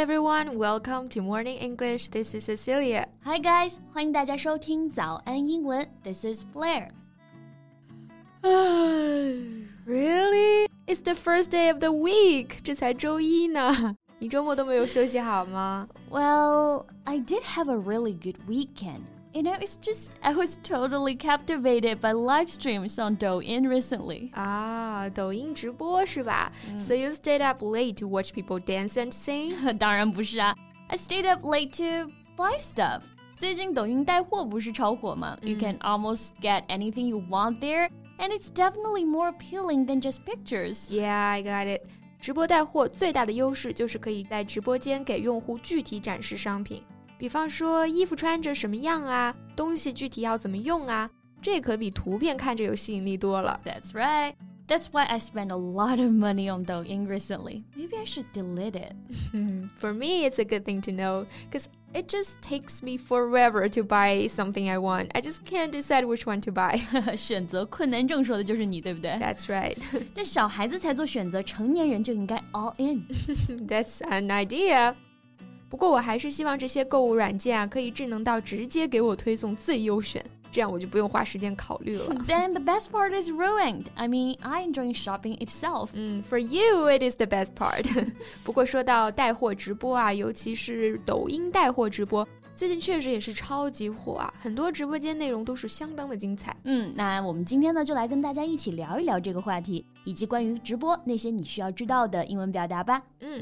everyone, welcome to Morning English. This is Cecilia. Hi guys, 欢迎大家收听早安英文。This is Blair. really? It's the first day of the week. 这才周一呢。你周末都没有休息好吗？Well, I did have a really good weekend. You know, it's just I was totally captivated by live streams on Douyin recently. Ah, So you stayed up late to watch people dance and sing? 当然不是啊，I stayed up late to buy stuff. 最近抖音带货不是超火吗、嗯、？You can almost get anything you want there, and it's definitely more appealing than just pictures. Yeah, I got it. 直播带货最大的优势就是可以在直播间给用户具体展示商品。 比方说衣服穿着什么样啊，东西具体要怎么用啊，这可比图片看着有吸引力多了。That's right. That's why I spend a lot of money on Douyin recently. Maybe I should delete it. For me, it's a good thing to know because it just takes me forever to buy something I want. I just can't decide which one to buy. 选择困难症说的就是你，对不对？That's right. 但小孩子才做选择，成年人就应该 all in. That's an idea. 不过我还是希望这些购物软件啊，可以智能到直接给我推送最优选，这样我就不用花时间考虑了。Then the best part is ruined. I mean, I enjoy shopping itself. 嗯，For you, it is the best part. 不过说到带货直播啊，尤其是抖音带货直播，最近确实也是超级火啊，很多直播间内容都是相当的精彩。嗯，那我们今天呢，就来跟大家一起聊一聊这个话题，以及关于直播那些你需要知道的英文表达吧。嗯。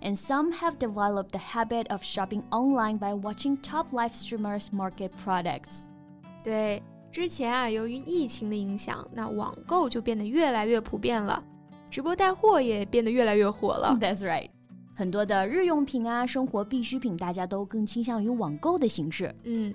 and some have developed the habit of shopping online by watching top live streamers market products. 对，之前啊，由于疫情的影响，那网购就变得越来越普遍了，直播带货也变得越来越火了。That's right，很多的日用品啊、生活必需品，大家都更倾向于网购的形式。嗯，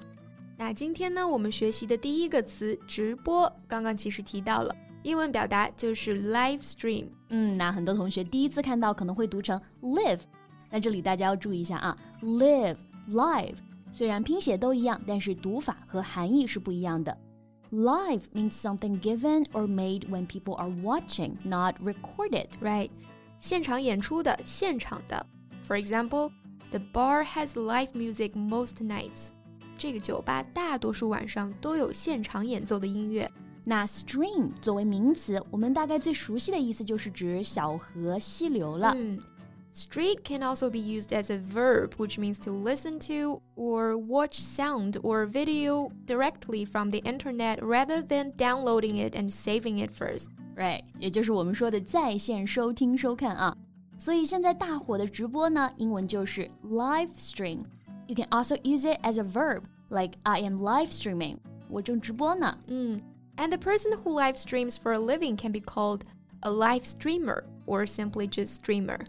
那今天呢，我们学习的第一个词“直播”，刚刚其实提到了。 英文表达就是 live stream。嗯，那很多同学第一次看到可能会读成 live，那这里大家要注意一下啊，live live 虽然拼写都一样，但是读法和含义是不一样的。Live means something given or made when people are watching, not recorded. Right，现场演出的，现场的。For example, the bar has live music most nights. 这个酒吧大多数晚上都有现场演奏的音乐。 那 stream 作为名词，我们大概最熟悉的意思就是指小河、溪流了。嗯 Stream can also be used as a verb, which means to listen to or watch sound or video directly from the internet rather than downloading it and saving it first. Right，也就是我们说的在线收听收看啊。所以现在大火的直播呢，英文就是 live stream。You can also use it as a verb, like I am live streaming. streaming，我正直播呢。嗯。and the person who live streams for a living can be called a live streamer or simply just streamer.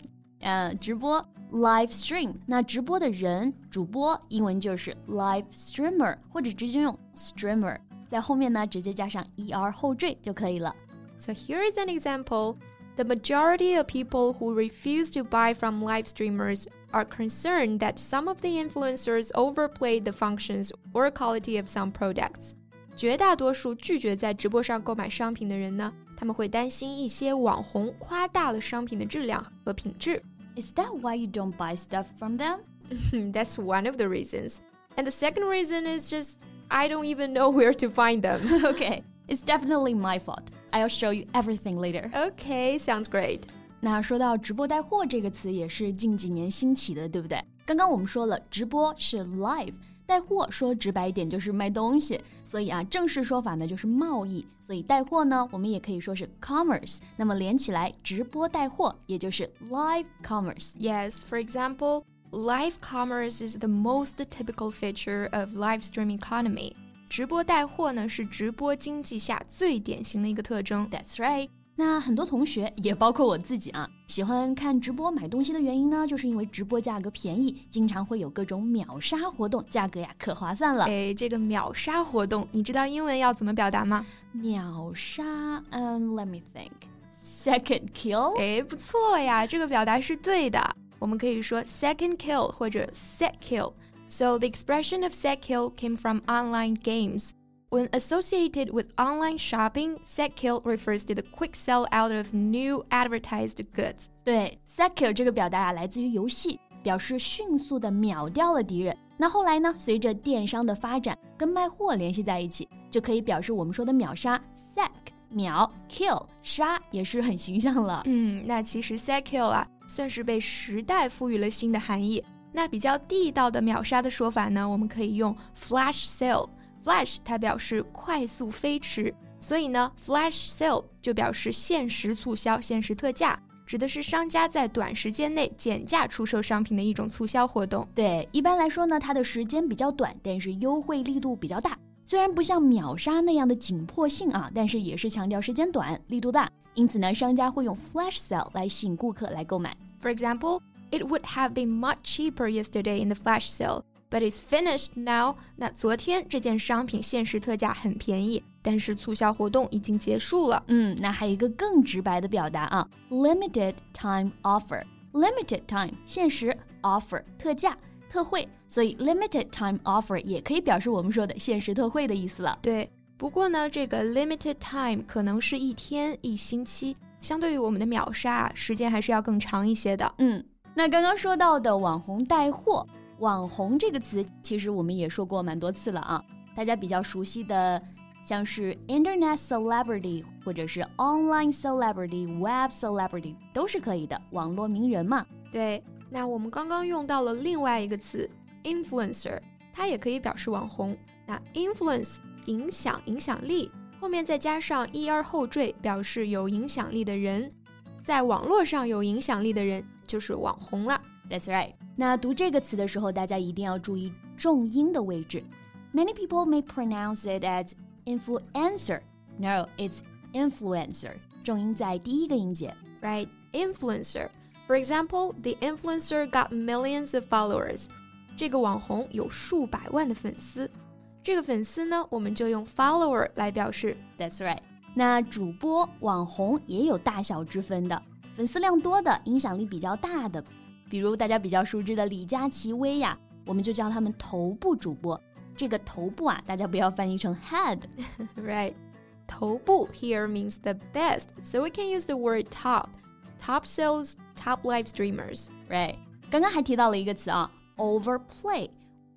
呃，直播 live stream，那直播的人主播英文就是 live streamer，或者直接用 streamer，在后面呢直接加上 er 后缀就可以了。So here is an example. The majority of people who refuse to buy from live streamers are concerned that some of the influencers overplayed the functions or quality of some products. 绝大多数拒绝在直播上购买商品的人呢，他们会担心一些网红夸大了商品的质量和品质。Is that why you don't buy stuff from them? That's one of the reasons. And the second reason is just I don't even know where to find them. okay, it's definitely my fault. I'll show you everything later. Okay, sounds great. 那说到直播带货这个词，也是近几年兴起的，对不对？刚刚我们说了，直播是 live。 带货说直白一点就是卖东西，所以啊，正式说法呢就是贸易。所以带货呢，我们也可以说是 commerce。那么连起来，直播带货也就是 live commerce。Yes, for example, live commerce is the most typical feature of live stream economy。直播带货呢是直播经济下最典型的一个特征。That's right。那很多同学，也包括我自己啊，喜欢看直播买东西的原因呢，就是因为直播价格便宜，经常会有各种秒杀活动，价格呀可划算了。哎，这个秒杀活动，你知道英文要怎么表达吗？秒杀，嗯，Let me think，second kill。哎，不错呀，这个表达是对的。我们可以说 second kill 或者 set kill。So the expression of set kill came from online games. When associated with online shopping, "sec kill" refers to the quick sell out of new advertised goods. 对，"sec kill" 这个表达啊，来自于游戏，表示迅速的秒掉了敌人。那后来呢，随着电商的发展，跟卖货联系在一起，就可以表示我们说的秒杀，sack 秒，kill 杀，也是很形象了。嗯，那其实 "sec kill" 啊，算是被时代赋予了新的含义。那比较地道的秒杀的说法呢，我们可以用 flash sale。Flash 它表示快速飞驰，所以呢，Flash Sale 就表示限时促销、限时特价，指的是商家在短时间内减价出售商品的一种促销活动。对，一般来说呢，它的时间比较短，但是优惠力度比较大。虽然不像秒杀那样的紧迫性啊，但是也是强调时间短、力度大。因此呢，商家会用 Flash Sale 来吸引顾客来购买。For example, it would have been much cheaper yesterday in the Flash Sale. But it's finished now。那昨天这件商品限时特价很便宜，但是促销活动已经结束了。嗯，那还有一个更直白的表达啊，limited time offer。limited time 限时 offer 特价特惠，所以 limited time offer 也可以表示我们说的限时特惠的意思了。对，不过呢，这个 limited time 可能是一天一星期，相对于我们的秒杀，时间还是要更长一些的。嗯，那刚刚说到的网红带货。网红这个词，其实我们也说过蛮多次了啊。大家比较熟悉的，像是 Internet celebrity 或者是 Online celebrity、Web celebrity 都是可以的，网络名人嘛。对，那我们刚刚用到了另外一个词 influencer，它也可以表示网红。那 influence 影响、影响力，后面再加上 er 后缀，表示有影响力的人，在网络上有影响力的人就是网红了。That's right。那读这个词的时候，大家一定要注意重音的位置。Many people may pronounce it as influencer. No, it's influencer. 重音在第一个音节。Right, influencer. For example, the influencer got millions of followers. 这个网红有数百万的粉丝。这个粉丝呢，我们就用 follower 来表示。That's right. 那主播、网红也有大小之分的，粉丝量多的、影响力比较大的。 比如大家比较熟知的李佳琦、薇娅，我们就叫他们头部主播。这个头部啊，大家不要翻译成 head，right？头部 here means the best, so we can use the word top. Top sales, top live streamers, right? 刚刚还提到了一个词啊，overplay.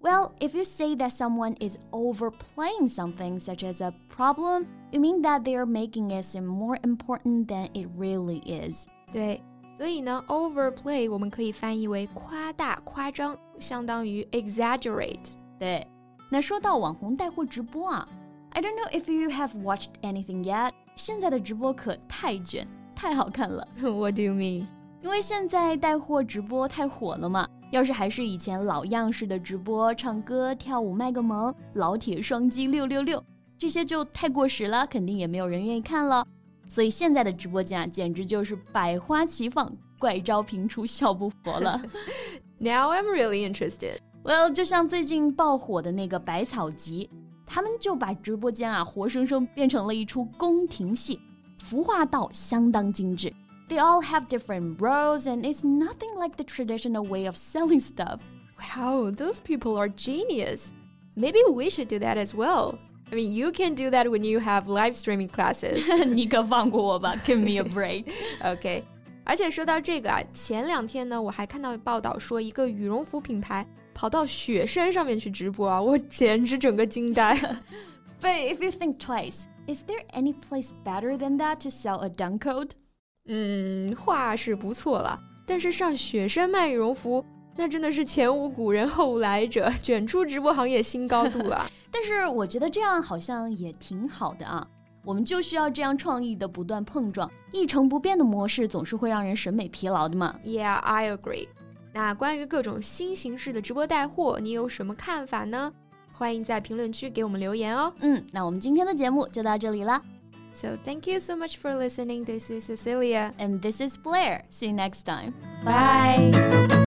Well, if you say that someone is overplaying something, such as a problem, you mean that they are making it seem more important than it really is. 对。 所以呢，overplay 我们可以翻译为夸大、夸张，相当于 exaggerate。对，那说到网红带货直播啊，I don't know if you have watched anything yet。现在的直播可太卷、太好看了。What do you mean？因为现在带货直播太火了嘛。要是还是以前老样式的直播，唱歌、跳舞、卖个萌，老铁双击六六六，这些就太过时了，肯定也没有人愿意看了。所以现在的直播间啊，简直就是百花齐放，怪招频出，笑不活了。Now I'm really interested. Well，就像最近爆火的那个百草集，他们就把直播间啊活生生变成了一出宫廷戏，服化道相当精致。They all have different roles, and it's nothing like the traditional way of selling stuff. Wow, those people are genius. Maybe we should do that as well. I mean, you can do that when you have live streaming classes. 你可放过我吧，Give me a break. OK. 而且说到这个啊，前两天呢，我还看到报道说，一个羽绒服品牌跑到雪山上面去直播啊，我简直整个惊呆。But if you think twice, is there any place better than that to sell a down coat? 嗯，话是不错了，但是上雪山卖羽绒服。那真的是前无古人后无来者，卷出直播行业新高度啊！但是我觉得这样好像也挺好的啊。我们就需要这样创意的不断碰撞，一成不变的模式总是会让人审美疲劳的嘛。Yeah, I agree. 那关于各种新形式的直播带货，你有什么看法呢？欢迎在评论区给我们留言哦。嗯，那我们今天的节目就到这里啦。So thank you so much for listening. This is Cecilia. And this is Blair. See you next time. Bye.